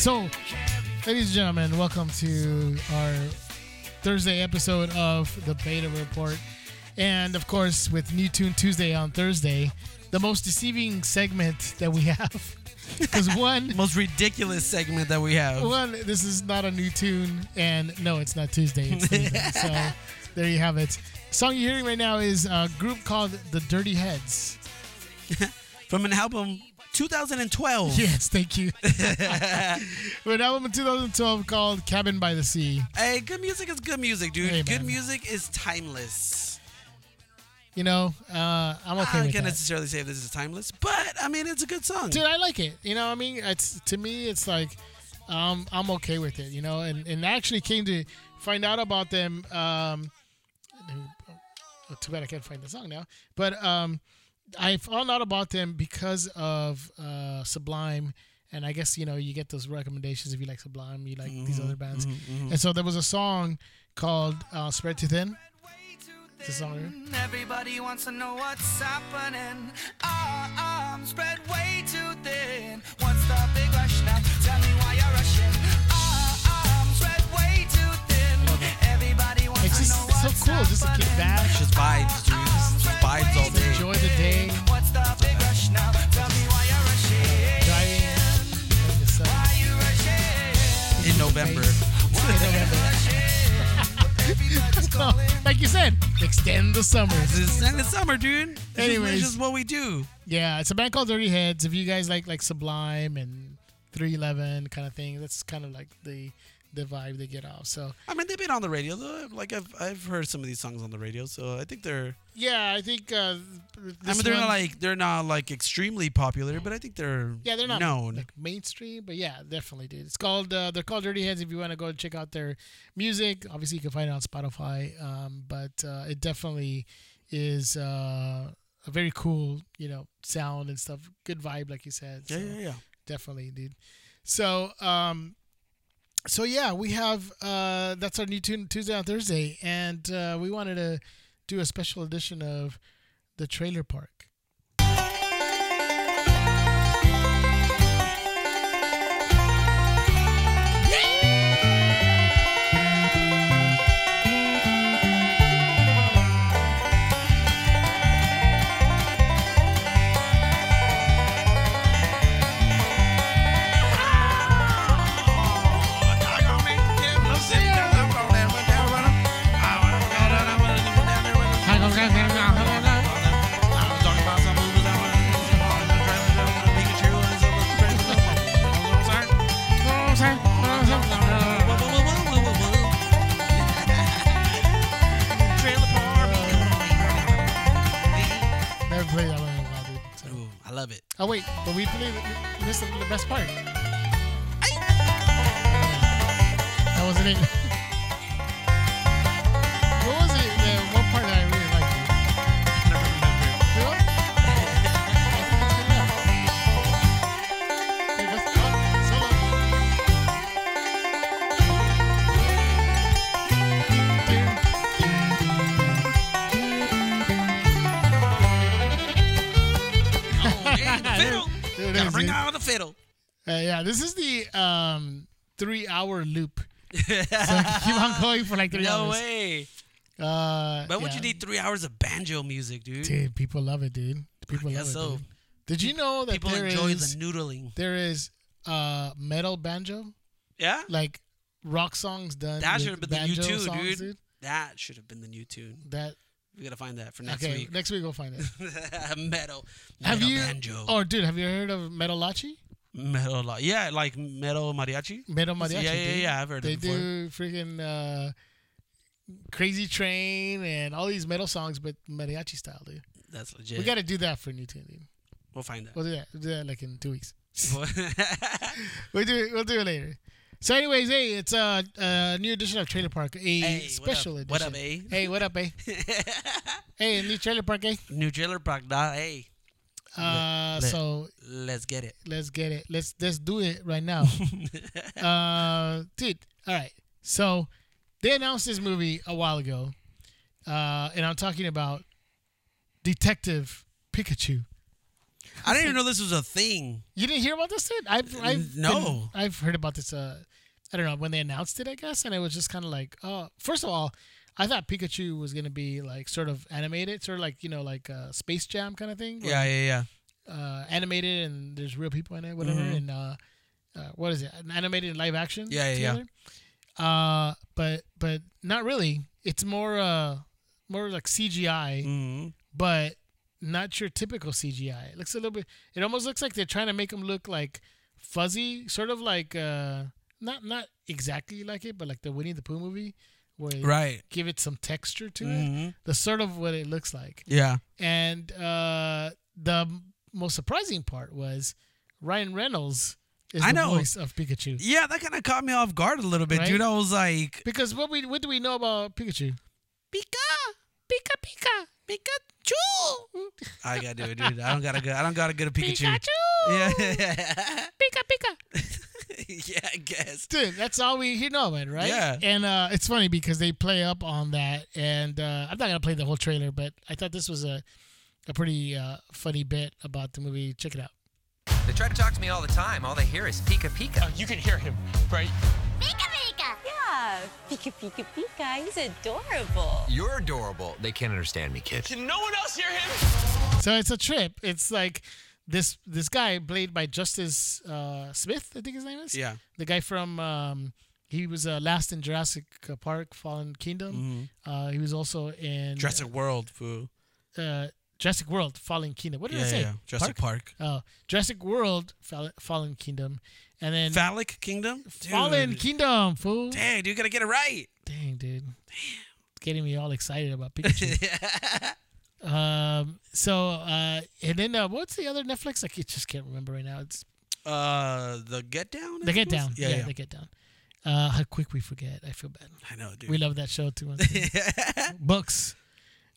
So, ladies and gentlemen, welcome to our Thursday episode of the Beta Report, and of course, with New Tune Tuesday on Thursday, the most deceiving segment that we have. Because one, Most ridiculous segment that we have. one, this is not a new tune, and no, it's not Tuesday. It's Thursday. so there you have it. Song you're hearing right now is a group called the Dirty Heads. From an album 2012. Yes, thank you. An album in 2012 called Cabin by the Sea. Hey, good music is good music, dude. Hey, good music is timeless. You know, uh, I'm okay I can't necessarily say this is timeless, but I mean it's a good song. Dude, I like it. You know, I mean, it's to me, it's like um, I'm okay with it. You know, and and I actually came to find out about them. Um, oh, too bad I can't find the song now. But um, I found out about them because of uh, Sublime. And I guess you know you get those recommendations if you like Sublime, you like these other bands. Mm-hmm, mm-hmm, mm-hmm. And so there was a song called uh, "Spread Too Thin." It's a song. right? Everybody wants to know what's happening. Our arms spread way too thin. What's the big rush now? Tell me why you're rushing. Our arms spread way too thin. Everybody wants It's to just know so what's cool just to kick back, It's just vibes, dude. Vibes all day. enjoy the day, What's the big rush now? Tell me why you're rushing. driving. in the sun. Why you rushing? In November. In November. So, like you said, extend the summer. In the summer, dude. Anyways. it's just what we do. Yeah, it's a band called Dirty Heads. If you guys like like Sublime and 311 kind of thing, that's kind of like the the vibe they get off. So I mean, they've been on the radio though. Like I've I've heard some of these songs on the radio, so I think they're. yeah, I think. Uh, I mean, they're one- not like they're not like extremely popular, but I think they're Yeah, they're not known. like mainstream, but yeah, definitely, dude. It's called uh, they're called Dirty Heads. If you want to go and check out their music, obviously you can find it on Spotify. Um, but uh, it definitely is uh, a very cool, you know, sound and stuff. Good vibe, like you said. yeah, So, yeah, yeah. definitely, dude. So, um, so yeah, we have uh, that's our new tune Tuesday on Thursday, and uh, we wanted to do a special edition of the Trailer Park. Oh wait, but we missed the, the best part. That wasn't it. Yeah, this is the um, three-hour loop. so I keep on going for like three No hours. way. Uh, But would yeah. you need three hours of banjo music, dude? Dude, people love it, dude. People love guess it. so. Dude. Did you know that People there enjoy is- the noodling. there is uh metal banjo, Yeah? like rock songs done. That should have been the new tune, songs, dude. That should have been the new tune. That We gotta find that for next okay, week. next week we'll find it. metal. have you? Banjo. Oh, dude, have you heard of Metalachi? Metal. Yeah, like metal mariachi. Metal Mariachi. Yeah, yeah, dude. yeah. I've heard They it before. do freaking uh, Crazy Train and all these metal songs, but mariachi style, dude. That's legit. We got to do that for New Tune, dude. we'll find that. We'll do that. We'll do that like in two weeks. We'll do it. We'll do it later. So, anyways, hey, it's a, a new edition of Trailer Park, a Hey, special what edition. What up, eh? Hey, what up, eh? hey, new Trailer Park, eh? New trailer park. Nah, hey, Uh, let- so let's get it. let's get it. Let's let's do it right now. uh, dude. All right. So they announced this movie a while ago, uh, and I'm talking about Detective Pikachu. I didn't even know this was a thing. You didn't hear about this, dude? I've, I've No. been- I've heard about this. Uh, I don't know when they announced it, I guess, and it was just kind of like, oh, first of all, I thought Pikachu was gonna be like sort of animated, sort of like you know, like uh, Space Jam kind of thing. Yeah, yeah, yeah. uh, animated and there's real people in it, whatever. Mhm. And uh, uh, what is it? An animated live action? Yeah, yeah, yeah. together? Uh, but but not really. It's more uh more like CGI, hmm but not your typical CGI. It looks a little bit. It almost looks like they're trying to make them look like fuzzy, sort of like uh not not exactly like it, but like the Winnie the Pooh movie, where they Right. give it some texture to it. hmm The sort of what it looks like. Yeah. And uh, the most surprising part was Ryan Reynolds is I the know. voice of Pikachu. Yeah, that kind of caught me off guard a little bit, Right? dude. I was like, Because what we what do we know about Pikachu? Pika, Pika Pika Pikachu. I gotta do it, dude. I don't gotta go. I don't gotta get a Pikachu. Pikachu. Yeah. Pika Pika. yeah, I guess. Dude, that's all we hear know about, right? Yeah. And uh, it's funny because they play up on that, and uh, I'm not gonna play the whole trailer, but I thought this was a a pretty uh, funny bit about the movie. Check it out. They try to talk to me all the time. All they hear is Pika Pika. You can hear him, right? Pika Pika! Pika Pika Pika. He's adorable. You're adorable. They can't understand me, kid. Can no one else hear him? So it's a trip. It's like this this guy played by Justice uh, Smith, I think his name is. Yeah. The guy from um, he was uh, last in Jurassic Park: Fallen Kingdom. Mm-hmm. Uh, he was also in Jurassic World, fool. uh, Jurassic World: Fallen Kingdom. What did Yeah, I say? yeah. Jurassic Park. Oh, Jurassic World: Fall- Fallen Kingdom, and then Phallic Kingdom. Fallen Dude. Kingdom. Fool. Dang, dude, you gotta get it right. Dang, dude. It's getting me all excited about Pikachu. um. So, uh, and then uh, what's the other Netflix? I just can't remember right now. It's Uh, the Get Down. The Get? Down. Yeah, Yeah, yeah. The Get Down. Uh, how quick we forget. I feel bad. I know, dude. We love that show too much. Books.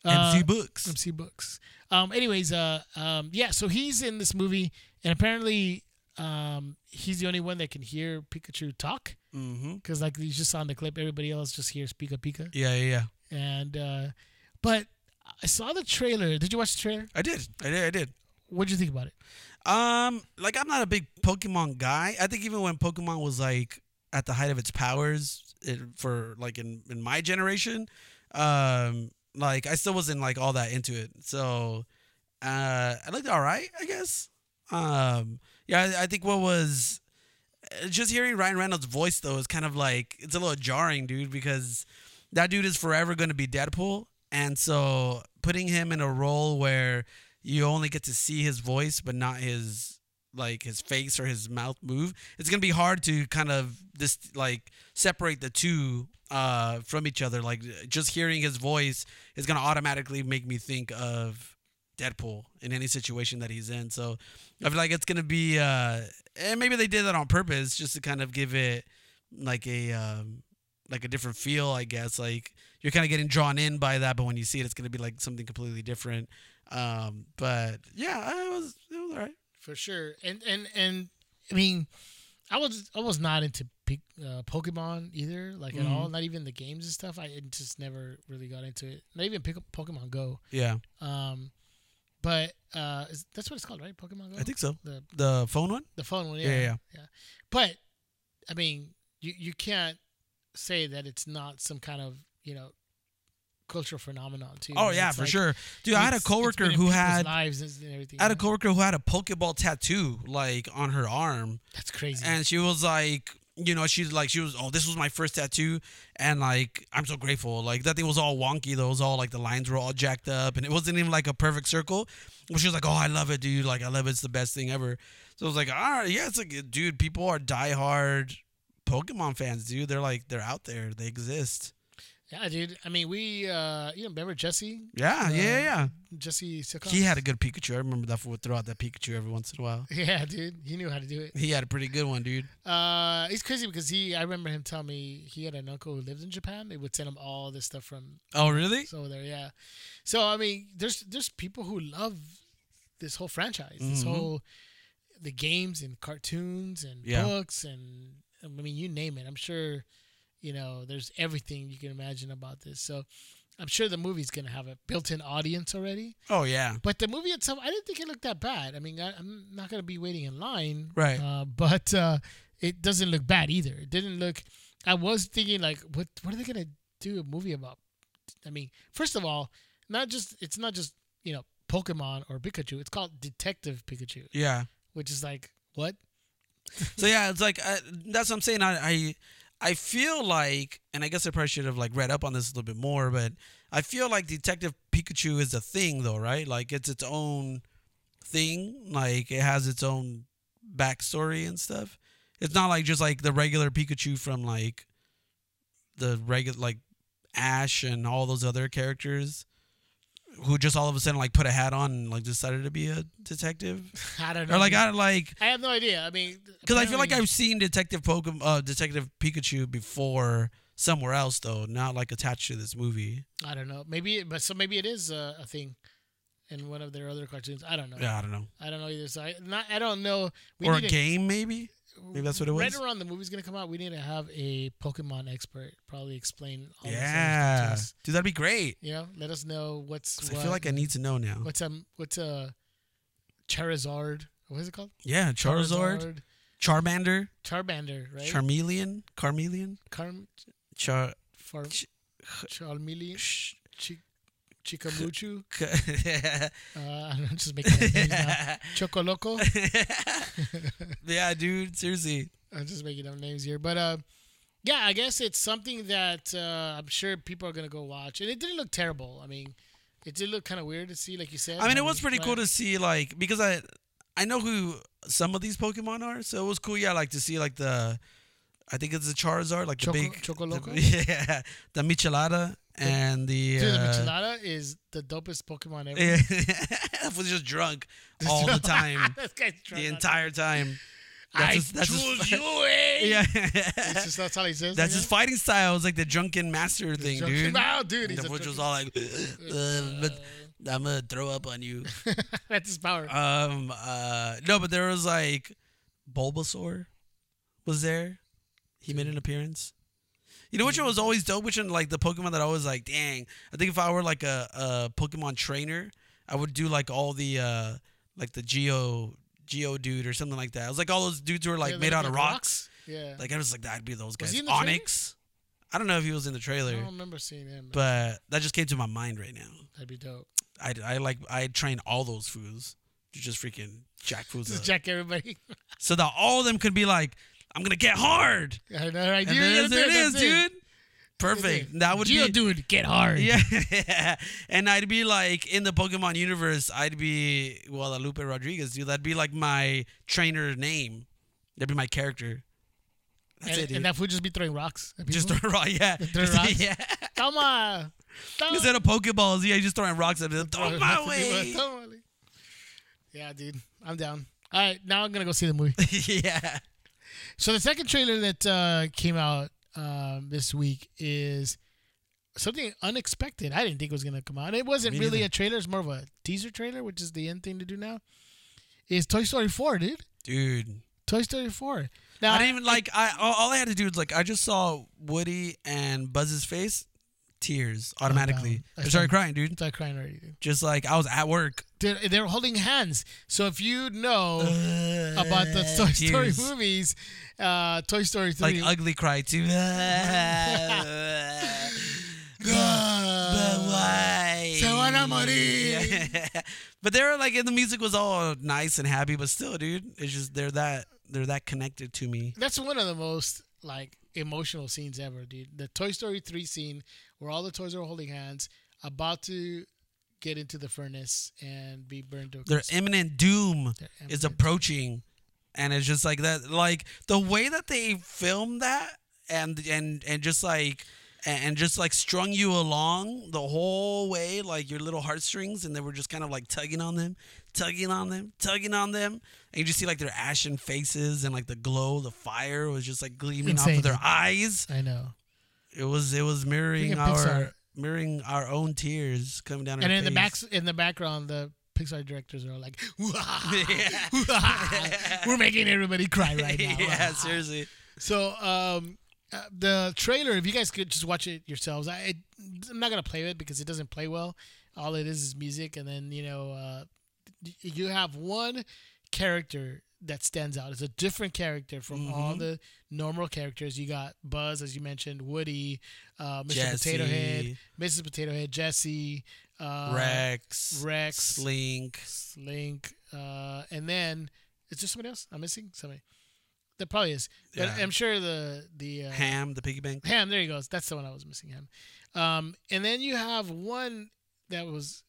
MC Uh, Books. MC Books. Um. Anyways, uh, um, yeah. So he's in this movie, and apparently, um, he's the only one that can hear Pikachu talk. Mm-hmm. Because like you just saw in the clip, everybody else just hears Pika Pika. Yeah, yeah, yeah. And uh, but I saw the trailer. Did you watch the trailer? I did. I did. I did. What'd you think about it? Um, like I'm not a big Pokemon guy. I think even when Pokemon was like at the height of its powers, it, for like in in my generation, um, like I still wasn't like all that into it. So, uh, I looked all right, I guess. Um, yeah, I, I think what was uh, just hearing Ryan Reynolds' voice though is kind of like it's a little jarring, dude, because that dude is forever going to be Deadpool, and so putting him in a role where you only get to see his voice but not his like his face or his mouth move it's gonna be hard to kind of this like separate the two uh from each other. Like just hearing his voice is gonna automatically make me think of deadpool in any situation that he's in. So i feel like it's gonna be uh and maybe they did that on purpose just to kind of give it like a um like a different feel i guess. Like you're kind of getting drawn in by that but when you see it it's gonna be like something completely different. Um, but yeah, it was it was alright. For sure. And and and I mean, I was I was not into uh, Pokemon either, like at all. Not even the games and stuff. I just never really got into it. Not even pick up Pokemon Go. Yeah, Um, but uh, is, that's what it's called, right? Pokemon Go. I think so. the The phone one. the phone one. Yeah, Yeah, yeah. yeah. But I mean, you you can't say that it's not some kind of you know cultural phenomenon too. Oh yeah, for like- sure, dude. I had a coworker who had lives and everything. I had a coworker who had a Pokeball tattoo like on her arm, That's crazy. and she was like, you know, she's like, she was, oh, this was my first tattoo, and like, I'm so grateful. Like that thing was all wonky, though. It was all like the lines were all jacked up, and it wasn't even like a perfect circle. But she was like, oh, I love it, dude. Like I love it. It's the best thing ever. So I was like, all right, yeah, it's like, dude, people are diehard Pokemon fans, dude. They're like, they're out there. They exist. Yeah, dude. I mean, we, uh, you know, remember Jesse? Yeah, yeah, yeah, yeah. Jesse? He had a good Pikachu. I remember that would throw out that Pikachu every once in a while. Yeah, dude. He knew how to do it. He had a pretty good one, dude. Uh, it's crazy because he. I remember him telling me he had an uncle who lived in Japan. They would send him all this stuff from Oh, really? over there. Yeah. So I mean, there's there's people who love this whole franchise, this Mhm. whole the games and cartoons and Yeah. books and I mean, you name it. I'm sure, you know, there's everything you can imagine about this. So. I'm sure the movie's gonna have a built-in audience already, Oh, yeah. but the movie itself, I didn't think it looked that bad. I mean, I, I'm not gonna be waiting in line, Right. Uh, but uh, it doesn't look bad either. It didn't look. I was thinking like, what what are they gonna do a movie about? I mean, first of all, not just it's not just you know Pokemon or Pikachu. It's called Detective Pikachu, Yeah. which is like what? So yeah, it's like uh, that's what I'm saying. I, I I feel like, and I guess I probably should have like read up on this a little bit more, but I feel like Detective Pikachu is a thing, though, right? Like it's its own thing. Like it has its own backstory and stuff. It's not like just like the regular Pikachu from like the regular like Ash and all those other characters who just all of a sudden like put a hat on and like decided to be a detective I don't know. or like I like I have no idea. I mean, because I feel like I've seen Detective Pokemon, uh, Detective Pikachu before somewhere else though, not like attached to this movie. I don't know. Maybe, but so maybe it is uh, a thing in one of their other cartoons. I don't know. Yeah, I don't know. I don't know either. So I not. I don't know. We or a game maybe. Maybe that's what it was. Right around the movie's gonna come out, we need to have a Pokemon expert probably explain all this stuff to Yeah, dude, that'd be great. You know, let us know what's. what. I feel like I need to know now. what's um what's a Charizard. What is it called? Yeah, Charizard, Charmander, Charmander, right? Charmeleon, Carmeleon, Carm, Char. Farm, Ch- Charmeleon, Sh- Chi, Chikamuchu. yeah, Uh, I'm just making up names now. Chocoloco. Yeah, dude. Seriously. I'm just making up names here, but uh, yeah, I guess it's something that uh, I'm sure people are gonna go watch, and it didn't look terrible. I mean, it did look kind of weird to see, like you said. I mean, it was pretty cool to see, like, because I, I know who some of these Pokemon are, so it was cool. Yeah, like to see like the, I think it's the Charizard, like the Choco- big, Chocoloco? the- yeah, the Michelada and the, Dude, the uh, Michelada is the dopest Pokemon ever. yeah, was just drunk all the time, this guy's drunk the entire time. I his- his- choose you, eh? yeah, It's just that's all he says. that's I his fighting style. It's like the drunken master thing, Drunk- dude. Wow, dude, he's the fool was all like, uh, but I'm gonna throw up on you. that's his power. Um. Uh. No, but there was like Bulbasaur was there. He made an appearance. You know which one was always dope? Which one like the Pokemon that I was like, dang. I think if I were like a, a Pokemon trainer, I would do like all the uh like the Geo Geodude or something like that. It was like all those dudes who were like Yeah, made out of like rocks. Yeah. Like I was like, that'd be those guys. the trailer? Onix. I don't know if he was in the trailer. I don't remember seeing him. but that just came to my mind right now. that'd be dope. I I like I train all those fools to just freaking jack fools Just up. jack everybody. so that all of them could be like, I'm gonna get hard. I know, right? And there, there it is, dude. Perfect. That would Geo be dude, get hard. yeah. and I'd be like in the Pokemon universe. I'd be Guadalupe Rodriguez, dude. That'd be like my trainer name. That'd be my character. That's and, it, dude. and that food just be throwing rocks. at just throw yeah, Throw Just- rocks? yeah. Come on. Come Instead of Pokeballs, yeah, you're just throwing rocks at them. Throw my way. Yeah, dude. I'm down. All right, now I'm gonna go see the movie. yeah. So the second trailer that uh, came out um, this week is something unexpected. I didn't think it was gonna come out. It wasn't Me really neither. a trailer. It's more of a teaser trailer, which is the end thing to do now. Is Toy Story 4, dude? Dude. Toy Story 4. Now I didn't even like. I all, all I had to do was like I just saw Woody and Buzz's face, tears automatically. I I started crying, dude. I crying already, dude. Just like I was at work. They're, they're holding hands. So if you know about the Toy Story Tears. movies, uh, Toy Story 3. like ugly cry too. but why? Se van a morir. but they were like, and the music was all nice and happy, but still, dude, it's just they're that they're that connected to me. That's one of the most like emotional scenes ever, dude. The Toy Story 3 scene where all the toys are holding hands, about to get into the furnace and be burned to a Their imminent doom Their is imminent- approaching, and it's just like that. Like the way that they filmed that, and and and just like. And and just like strung you along the whole way, like your little heartstrings, and they were just kind of like tugging on them, tugging on them, tugging on them, and you just see like their ashen faces and like the glow, the fire was just like gleaming off of their eyes. I know. It was it was mirroring our Pixar. mirroring our own tears coming down. And in the face. back, in the background, the Pixar directors are like, Yeah. "We're making everybody cry right now." yeah, seriously. So um, uh, the trailer, if you guys could just watch it yourselves, I, it, I'm not gonna play it because it doesn't play well. All it is is music, and then you know uh, you have one character that stands out. It's a different character from all the normal characters. You got Buzz, as you mentioned, Woody, uh, Mr. Potato Head, Mrs. Potato Head, Jesse, uh, Rex, Rex, Slink. Link, uh, and then is there somebody else I'm missing? Somebody. There probably is, but Yeah. I'm sure the the uh, Ham, the piggy bank. Ham. There he goes. That's the one I was missing. Ham. Um, and then you have one that was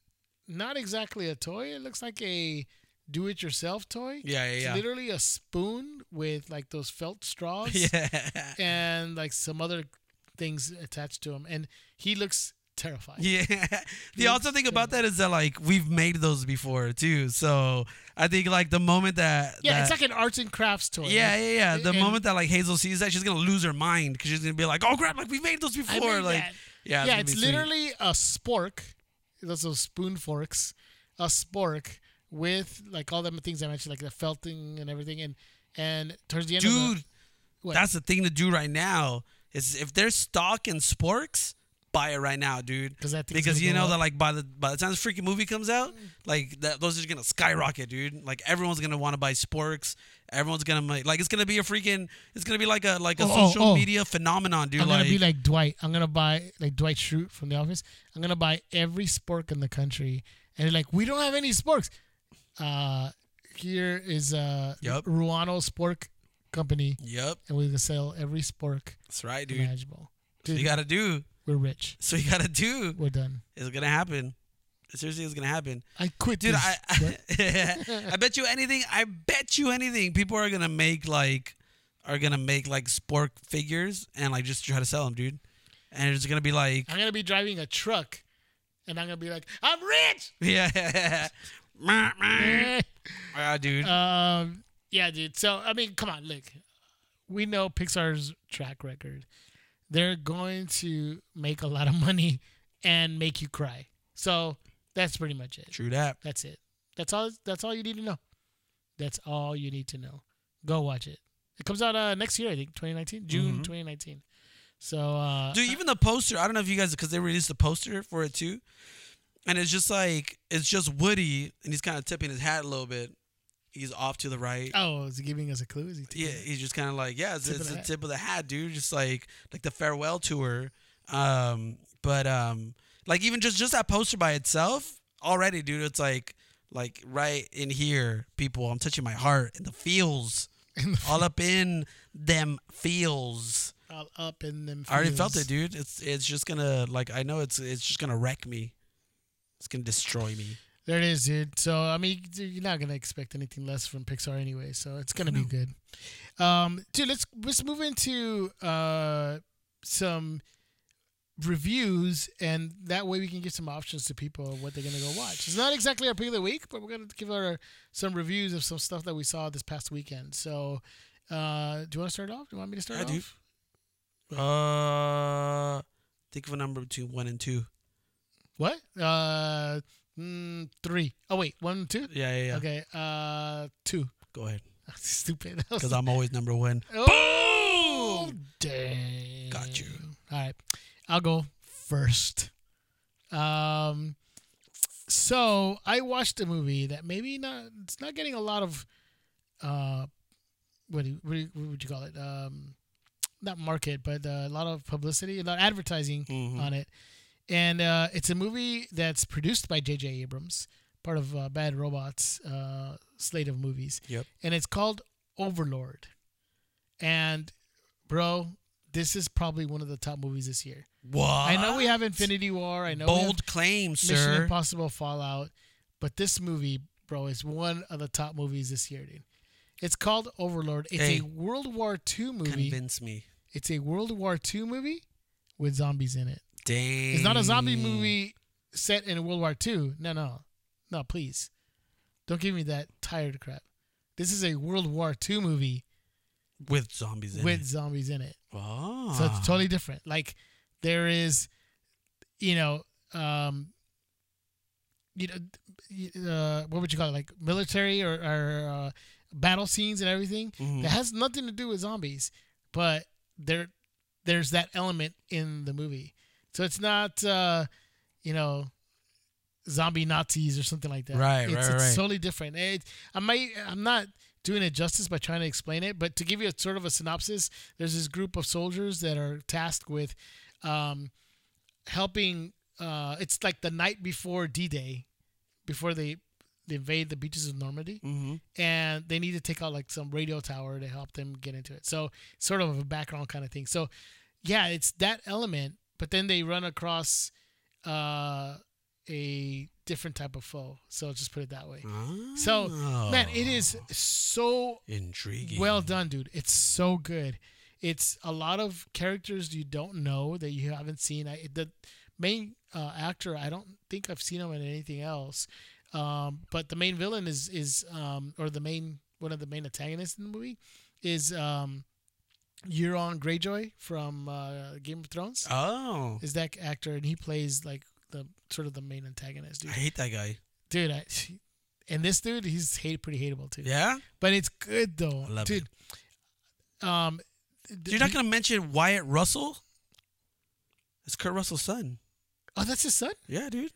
not exactly a toy. It looks like a do-it-yourself toy. Yeah, It's yeah, yeah. literally a spoon with like those felt straws Yeah. and like some other things attached to him, and he looks terrified. Yeah. The awesome thing about that is that like we've made those before too. So I think like the moment that Yeah, that- it's like an arts and crafts toy. yeah, yeah, yeah. The moment that like Hazel sees that, she's gonna lose her mind because she's gonna be like, "Oh crap! Like we made those before." made like, that. yeah, yeah, it's sweet. literally a spork. Those those spoon forks, a spork with like all them things I mentioned, like the felting and everything, and and towards the end, of dude. the. That's the thing to do right now. Is if there's stock in sporks, buy it right now, dude. 'Cause that thing's because you know up. that like by the by the time this freaking movie comes out, like that those are gonna skyrocket, dude. Like everyone's gonna want to buy sporks. Everyone's gonna make like it's gonna be a freaking it's gonna be like a like a Oh, oh, social oh. media phenomenon, dude. I'm gonna be like Dwight. I'm gonna buy like Dwight Schrute from The Office. I'm gonna buy every spork in the country, and like, we don't have any sporks. Uh, here is uh Yup. Ruano Spork Company, Yep, and we're gonna sell every spork that's right, dude. So Dude, you gotta do. we're rich. So you gotta do. We're done. It's gonna happen. Seriously, it's gonna happen. I quit, Dude, I, but- I bet you anything. I bet you anything. People are gonna make like, are gonna make like spork figures and like just try to sell them, dude. And it's gonna be like, I'm gonna be driving a truck, and I'm gonna be like, I'm rich. yeah, Meh, meh. ah, dude. um, yeah, dude. So I mean, come on, look. We know Pixar's track record. They're going to make a lot of money and make you cry. So that's pretty much it. True that. That's it. That's all. That's all you need to know. That's all you need to know. Go watch it. It comes out uh, next year, I think, 2019, June Mm-hmm. 2019. So, uh, Dude, even the poster. I don't know if you guys because they released the poster for it too, and it's just like it's just Woody and he's kind of tipping his hat a little bit. He's off to the right. oh, is he giving us a clue? Is he? Yeah, he's just kind of like, yeah, it's, Tip it's the the tip of the hat, dude. Just like like the farewell tour. Um, but um, like even just just that poster by itself already, dude. It's like like right in here, people. I'm touching my heart and the feels, the- all up in them feels. all up in them. I already felt it, dude. It's it's just gonna like I know it's it's just gonna wreck me. It's gonna destroy me. There it is, dude. So I mean, you're not gonna expect anything less from Pixar anyway. So it's gonna be good. Um, dude, let's let's move into uh some reviews, and that way we can give some options to people of what they're gonna go watch. It's not exactly our pick of the week, but we're gonna give our some reviews of some stuff that we saw this past weekend. So, uh, do you want to start off? Do you want me to start off? I do. Uh, think of a number between one and two. What? Uh, mm, three. Oh wait, one, two. Yeah, yeah, yeah. Okay. Uh, two. Go ahead, Stupid. Because I'm always number one. Oh, dang. Got you. All right. I'll go first. Um, so I watched a movie that maybe not, it's not getting a lot of, uh, what, do you, what, do you- what would you call it? Um, not market, but uh, a lot of publicity, a lot of advertising Mhm. on it. And uh, it's a movie that's produced by J.J. Abrams, part of uh, Bad Robots uh, slate of movies Yep. and it's called Overlord. And bro, this is probably one of the top movies this year. What? I know we have Infinity War. I know bold claim, Mission sir. Impossible Fallout, but this movie, bro, is one of the top movies this year, dude. It's called Overlord. It's Hey. a World War II movie. Convince me. It's a World War II movie with zombies in it. Dang. It's not a zombie movie set in World War II. No, no, no. Please, don't give me that tired crap. This is a World War II movie with zombies in with it. zombies in it. Oh. So it's totally different. Like there is, you know, um, you know, uh, what would you call it? Like military or, or uh, battle scenes and everything Mhm. that has nothing to do with zombies, but there, there's that element in the movie. So it's not, uh, you know, zombie Nazis or something like that. Right, it's, right, it's right. totally different. It, I might, I'm not doing it justice by trying to explain it, but to give you a sort of a synopsis, there's this group of soldiers that are tasked with um, helping. Uh, it's like the night before D-Day, before they, they invade the beaches of Normandy, Mhm. and they need to take out like some radio tower to help them get into it. So sort of a background kind of thing. So yeah, it's that element, but then they run across uh, a different type of foe. So just put it that way. So man, it is so intriguing. well done, dude. It's so good. It's a lot of characters you don't know that you haven't seen. I the main uh, actor, I don't think I've seen him in anything else. Um, but the main villain is is um, or the main one of the main antagonists in the movie is um, Euron Greyjoy from uh, Game of Thrones. Oh. Is that actor and he plays like the sort of the main antagonist, dude. I hate that guy. Dude, I, and this dude, he's hate pretty hateable too. Yeah? but it's good though, I love dude. Um, You're not going to mention Wyatt Russell? It's Kurt Russell's son. Oh, that's his son. Yeah, dude.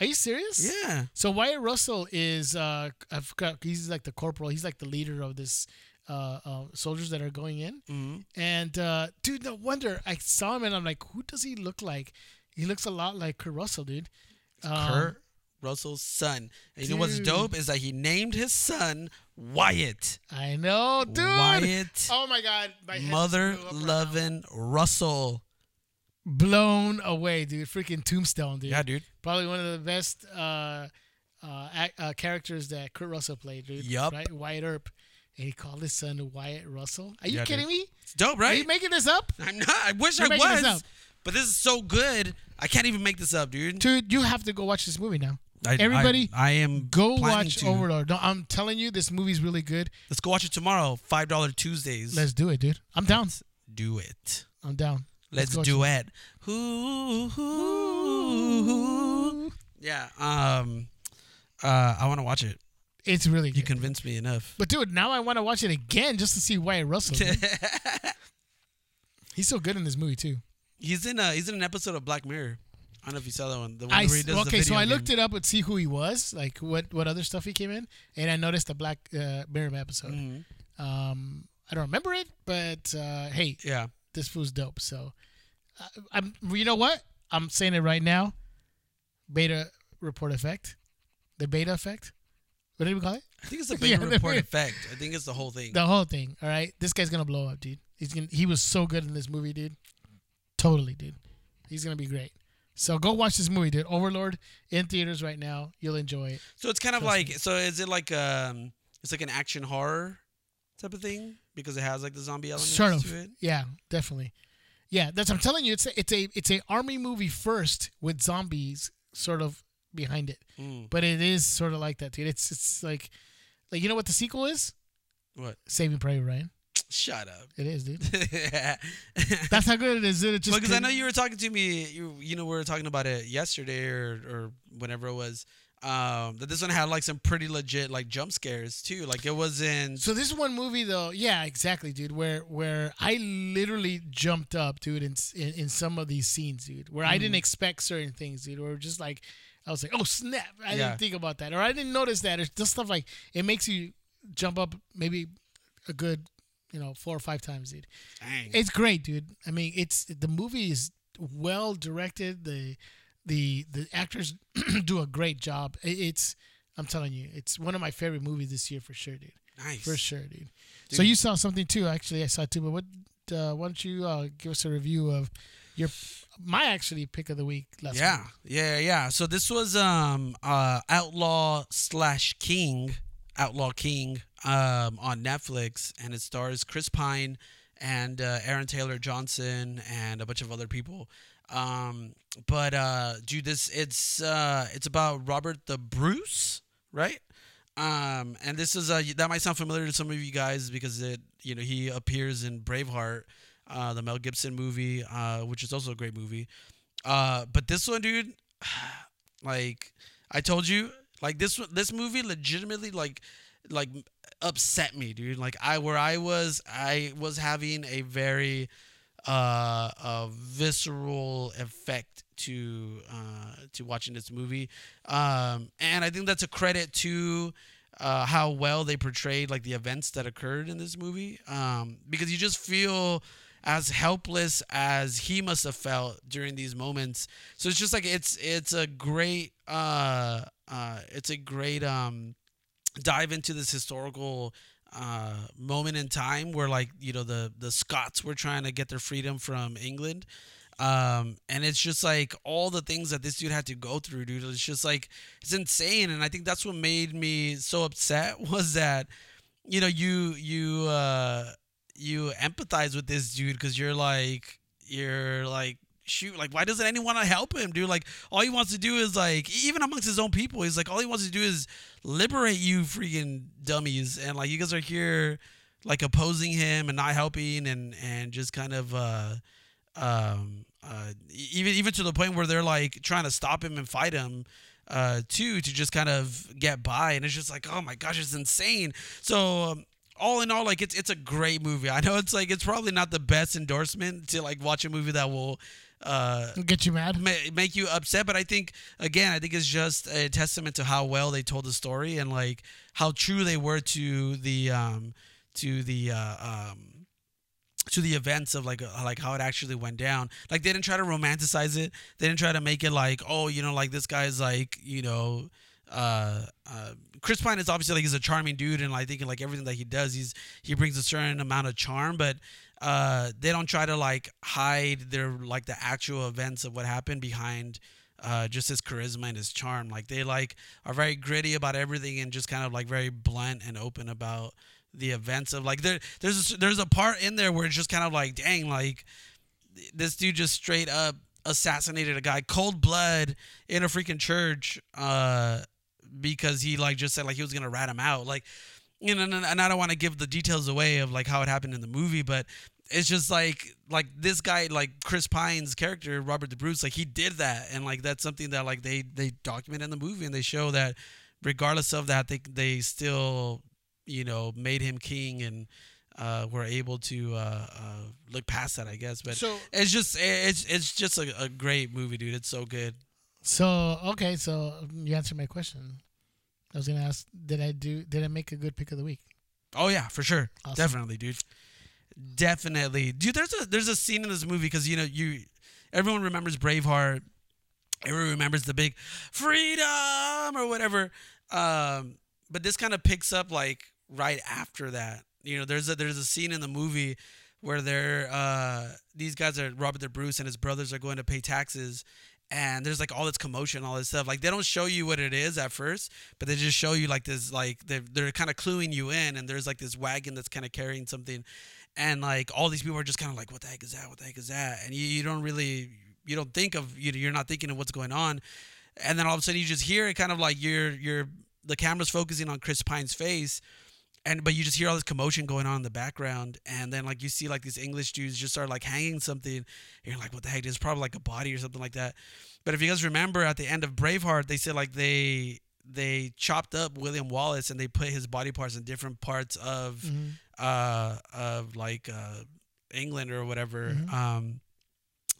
Are you serious? Yeah. So Wyatt Russell is uh, I forgot. He's like the corporal. He's like the leader of this uh, uh soldiers that are going in. Mhm. And uh, dude, no wonder I saw him and I'm like, who does he look like? He looks a lot like Kurt Russell, dude. Um, Kurt Russell's son. And you know what's dope is that he named his son Wyatt. I know, dude. Wyatt Oh my god, my Mother up right loving Russell. blown away, dude. Freaking Tombstone, dude. Yeah, dude. Probably one of the best uh, uh, uh, characters that Kurt Russell played, dude. Yup. Right? Wyatt Earp. And he called his son Wyatt Russell. Are you Yeah, kidding dude. me? It's dope, right? Are you making this up? I'm not. I wish You're I this was. up. But this is so good. I can't even make this up, dude. Dude, you have to go watch this movie now. I- Everybody, I, I am go watch to. Overlord. No, I'm telling you, this movie's really good. Let's go watch it tomorrow. Five dollar Tuesdays. Let's do it, dude. I'm down. Let's do it. I'm down. Let's, go do it. Ooh, ooh, ooh. Yeah. Um. Uh. I want to watch it. It's really good. You convinced me enough. But dude, now I want to watch it again just to see Wyatt Russell. dude. he's so good in this movie too. he's in a. He's in an episode of Black Mirror. I don't know if you saw that one. The one I where he does the okay, so video I looked it up and see who he was, like what what other stuff he came in, and I noticed the Black uh, Mirror episode. Mhm. Um, I don't remember it, but uh, hey, Yeah. this fool's dope. So, uh, I'm you know what? I'm saying it right now. Beta report effect, the beta effect. What did we call it? I think it's the Yeah, beta the report effect. I think it's the whole thing. The whole thing. All right, this guy's gonna blow up, dude. He's gonna. He was so good in this movie, dude. Totally, dude. He's gonna be great. So go watch this movie, dude. Overlord in theaters right now. You'll enjoy it. So it's kind of Trust like. me. So is it like um? It's like an action horror type of thing because it has like the zombie elements Sort of. to it. Yeah, definitely. Yeah, that's. I'm telling you, it's a, it's a it's a army movie first with zombies sort of behind it, Mm. but it is sort of like that, dude. It's it's like like you know what the sequel is? What? Saving Private Ryan. Shut up. It is, dude. That's how good it is. dude. It just because I know you were talking to me. You you know we were talking about it yesterday or or whenever it was. Um, that this one had like some pretty legit like jump scares too. Like it wasn't. So this one movie though, yeah, exactly, dude. Where where I literally jumped up, dude, in in, in some of these scenes, dude. Where I didn't Mm. expect certain things, dude. Or just like I was like, oh snap, I Yeah. didn't think about that, or I didn't notice that, or just stuff like it makes you jump up maybe a good, you know, four or five times, dude. Dang. It's great, dude. I mean, it's the movie is well directed. The the the actors do a great job. It- It's I'm telling you, it's one of my favorite movies this year for sure, dude. nice. For sure, dude. So you saw something too. Actually, I saw too. But what uh, why don't you uh, give us a review of your my actually pick of the week last Yeah, week. yeah, yeah. So this was um uh Outlaw slash King, Outlaw King, um on Netflix, and it stars Chris Pine and uh, Aaron Taylor Johnson and a bunch of other people. Um, but uh, dude, this it's uh it's about Robert the Bruce, right? Um, and this is uh that might sound familiar to some of you guys because it you know he appears in Braveheart, uh, the Mel Gibson movie, uh, which is also a great movie. Uh, but this one, dude, like I told you, like this this movie legitimately like like upset me, dude. Like I where I was I was having a very uh a visceral effect to uh to watching this movie. Um and I think that's a credit to uh, how well they portrayed like the events that occurred in this movie um, because you just feel as helpless as he must have felt during these moments so it's just like it's it's a great uh, uh, it's a great um, dive into this historical uh, moment in time where like you know the the Scots were trying to get their freedom from England um, and it's just like all the things that this dude had to go through, dude. It's just like it's insane, and I think that's what made me so upset was that you know you you uh you empathize with this dude because you're like you're like shoot like why doesn't anyone help him dude like all he wants to do is like even amongst his own people he's like all he wants to do is liberate you freaking dummies and like you guys are here like opposing him and not helping and and just kind of uh um, uh, even even to the point where they're like trying to stop him and fight him uh, too to just kind of get by, and it's just like, oh my gosh, it's insane. So. Um, all in all, like it's it's a great movie. I know it's like it's probably not the best endorsement to like watch a movie that will uh, Get you mad? ma- make you upset, but I think again, I think it's just a testament to how well they told the story and like how true they were to the um to the uh, um to the events of like uh, like how it actually went down. Like they didn't try to romanticize it. They didn't try to make it like oh you know like this guy's like you know uh, uh, Chris Pine is obviously like he's a charming dude and like thinking like everything that he does he's he brings a certain amount of charm but uh, they don't try to like hide their like the actual events of what happened behind uh, just his charisma and his charm. Like they like are very gritty about everything and just kind of like very blunt and open about the events of like there there's a, there's a part in there where it's just kind of like dang like this dude just straight up assassinated a guy cold blood in a freaking church uh because he like just said like he was gonna rat him out like you know and, and i don't want to give the details away of like how it happened in the movie but it's just like like this guy like chris pine's character robert the bruce like he did that and like that's something that like they they document in the movie and they show that regardless of that they they still you know made him king and uh, were able to uh, uh, look past that, I guess. But So- it's just it's it's just a, a great movie, dude. It's so good. So okay, so you answered my question. I was gonna ask, did I do? Did I make a good pick of the week? Oh yeah, for sure, Awesome. definitely, dude. Definitely, dude. There's a there's a scene in this movie because you know you everyone remembers Braveheart. Everyone remembers the big freedom or whatever. Um, but this kind of picks up like right after that. You know, there's a there's a scene in the movie where they're uh these guys are Robert the Bruce and his brothers are going to pay taxes and there's like all this commotion, all this stuff. Like they don't show you what it is at first, but they just show you like this like they're they're kind of cluing you in and there's like this wagon that's kind of carrying something and like all these people are just kind of like what the heck is that? What the heck is that? And you, you don't really you don't think of you know, you're not thinking of what's going on. And then all of a sudden you just hear it kind of like you're you're the camera's focusing on Chris Pine's face and but you just hear all this commotion going on in the background and then like you see like these english dudes just start like hanging something and you're like what the heck? It's probably like a body or something like that. But if you guys remember at the end of braveheart they said like they they chopped up william wallace and they put his body parts in different parts of uh of like uh england or whatever. Um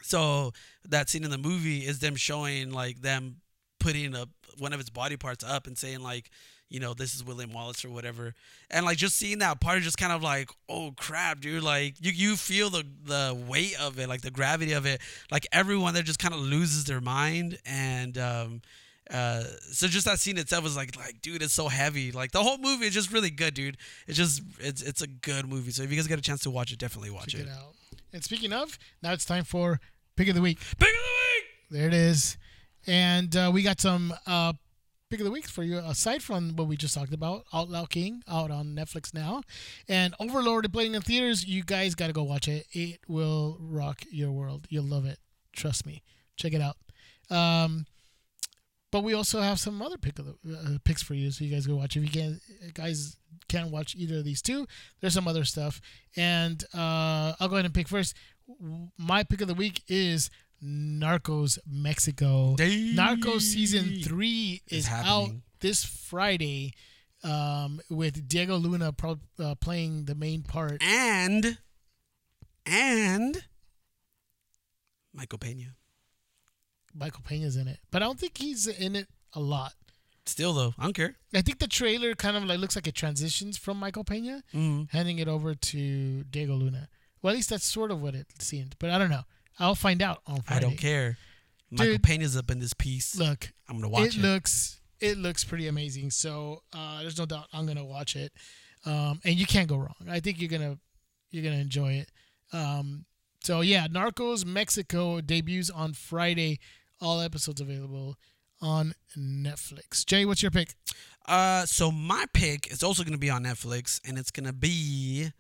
so that scene in the movie is them showing like them putting up one of his body parts up and saying like you know this is william wallace or whatever and like just seeing that part is just kind of like oh crap dude like you you feel the the weight of it like the gravity of it like everyone there just kind of loses their mind and um Uh, so just that scene itself was like, like, dude, it's so heavy. Like the whole movie is just really good, dude. It's just, it's, it's a good movie. So if you guys get a chance to watch it, definitely watch Check it. it out. And speaking of, now it's time for pick of the week. Pick of the week. There it is. And uh, we got some uh, pick of the week for you. Aside from what we just talked about, Outlaw King out on Netflix now, and Overlord playing in theaters. You guys got to go watch it. It will rock your world. You'll love it. Trust me. Check it out. Um, but we also have some other pick of the uh, picks for you, so you guys go watch. If you can, guys can't watch either of these two, there's some other stuff. And uh, I'll go ahead and pick first. My pick of the week is Narcos Mexico. Hey. Narcos season three is out this Friday, um, with Diego Luna pro- uh, playing the main part. And, and Michael Pena. Michael Pena's in it, but I don't think he's in it a lot. Still though, I don't care. I think the trailer kind of like looks like it transitions from Michael Pena, handing it over to Diego Luna. Well, at least that's sort of what it seemed, but I don't know. I'll find out on Friday. I don't care. Michael Dude. Pena's up in this piece. Look, I'm gonna watch it it. looks it looks pretty amazing. So uh, there's no doubt I'm gonna watch it, um, and you can't go wrong. I think you're gonna you're gonna enjoy it. Um, so yeah, Narcos Mexico debuts on Friday. All episodes available on Netflix. Jay, what's your pick? Uh, so my pick is also gonna be on Netflix, and it's gonna be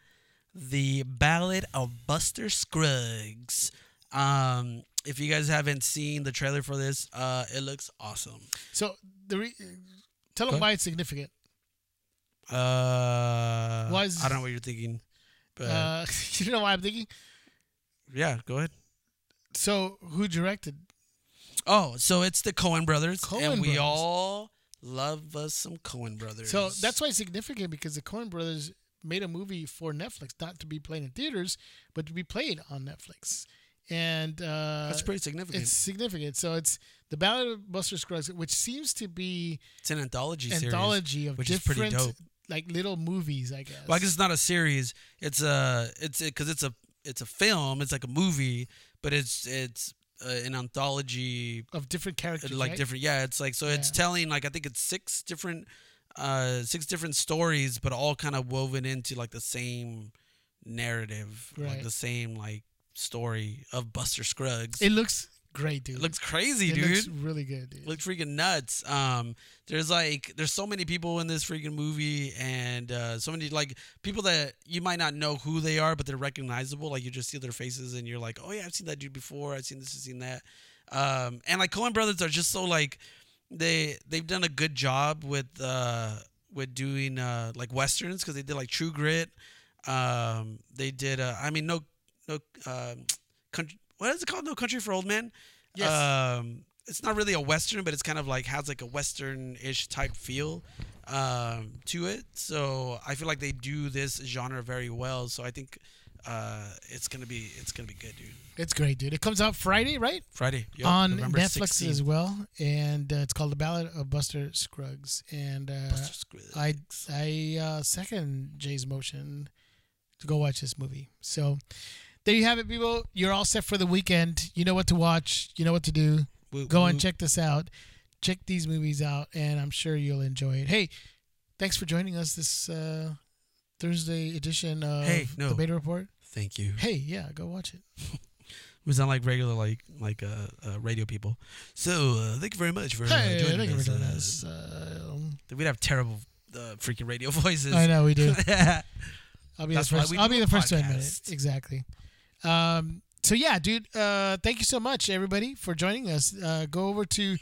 the Ballad of Buster Scruggs. Um, if you guys haven't seen the trailer for this, uh, it looks awesome. So the re- tell them why it's significant. Uh, Why is- I don't know what you're thinking, but Uh, you know why I'm thinking. yeah, go ahead. So who directed? Oh, so it's the Coen brothers, Coen and we brothers. all love us some Coen brothers. So that's why it's significant because the Coen brothers made a movie for Netflix, not to be played in theaters, but to be played on Netflix. And uh, that's pretty significant. It's significant. So it's the Ballad of Buster Scruggs, which seems to be it's an anthology series, anthology of which is pretty different, dope. like little movies, I guess. Well, I guess it's not a series. It's a it's because it's a it's a film. It's like a movie, but it's it's uh, an anthology, of different characters, like right? different. Yeah, it's like so it's telling like I think it's six different uh six different stories, but all kind of woven into like the same narrative, like the same like story of Buster Scruggs. It looks great, dude. It looks crazy, It dude. looks really good, dude. looks freaking nuts. Um, there's like there's so many people in this freaking movie, and uh, so many like people that you might not know who they are, but they're recognizable. Like you just see their faces, and you're like, oh yeah, I've seen that dude before. I've seen this, I've seen that. Um, and like Coen Brothers are just so like they they've done a good job with uh with doing uh like westerns because they did like True Grit. Um, they did. Uh, I mean, no no um, country. What is it called? No Country for Old Men. Yes. Um, it's not really a western, but it's kind of like has like a western-ish type feel um, to it. So I feel like they do this genre very well. So I think uh, it's gonna be it's gonna be good, dude. It's great, dude. It comes out Friday, right? Friday yup, on November Netflix 16th. as well, and uh, it's called The Ballad of Buster Scruggs. And uh, Buster Scruggs. I I uh, second Jay's motion to go watch this movie. So there you have it, people. You're all set for the weekend. You know what to watch. You know what to do. Go and check this out. Check these movies out, and I'm sure you'll enjoy it. Hey, thanks for joining us this uh, Thursday edition of Hey, no. the Beta Report. Thank you. Hey, yeah, go watch it. We sound like regular like like uh, uh, radio people. So uh, thank you very much for uh, Hey, joining thank you for us. Uh, this. Um, We'd have terrible uh, freaking radio voices. I know we do. I'll be That's the first. I'll be the first to admit it. Exactly. Um, so yeah, dude. Uh, thank you so much, everybody, for joining us. Uh, go over to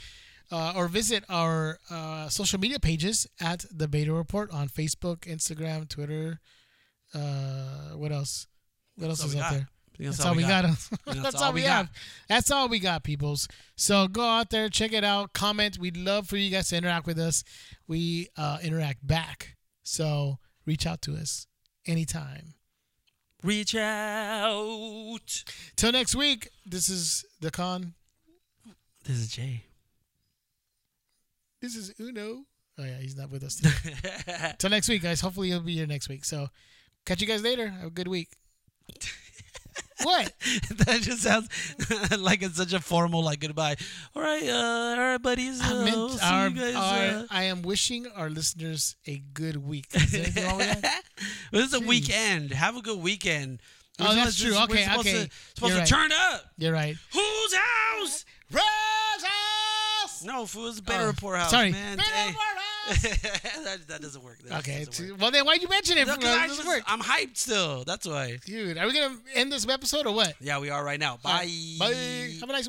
uh, or visit our uh, social media pages at the Beta Report on Facebook, Instagram, Twitter. Uh, what else? What else all is out got. there? Think That's, all we got. that's That's, all all we we got. have. That's all we got, peoples. So go out there, check it out, comment. We'd love for you guys to interact with us. We uh, interact back. So reach out to us anytime. Reach out. Till next week, this is the KON. This is Jay. This is Uno. Oh yeah, he's not with us today. Till next week, guys. Hopefully he'll be here next week. So catch you guys later. Have a good week. What? that just sounds like it's such a formal like goodbye. All right, uh, all right, buddies. Uh, I meant see our, you guys. our- uh, I am wishing our listeners a good week. Is there anything wrong with that? Well, this is a weekend. Have a good weekend. Oh, We're that's supposed- true. Okay, supposed okay. To, supposed You're to right. turn up. You're right. Whose house? Roses! No, fool, it's Better Oh, Report House, sorry. man. Better Hey. Report House! that, that doesn't work. That Okay. doesn't work. Well, then why'd you mention it? No, I just, work. I'm hyped still. That's why. Dude, are we going to end this episode or what? Yeah, we are right now. Bye. Bye. Have a nice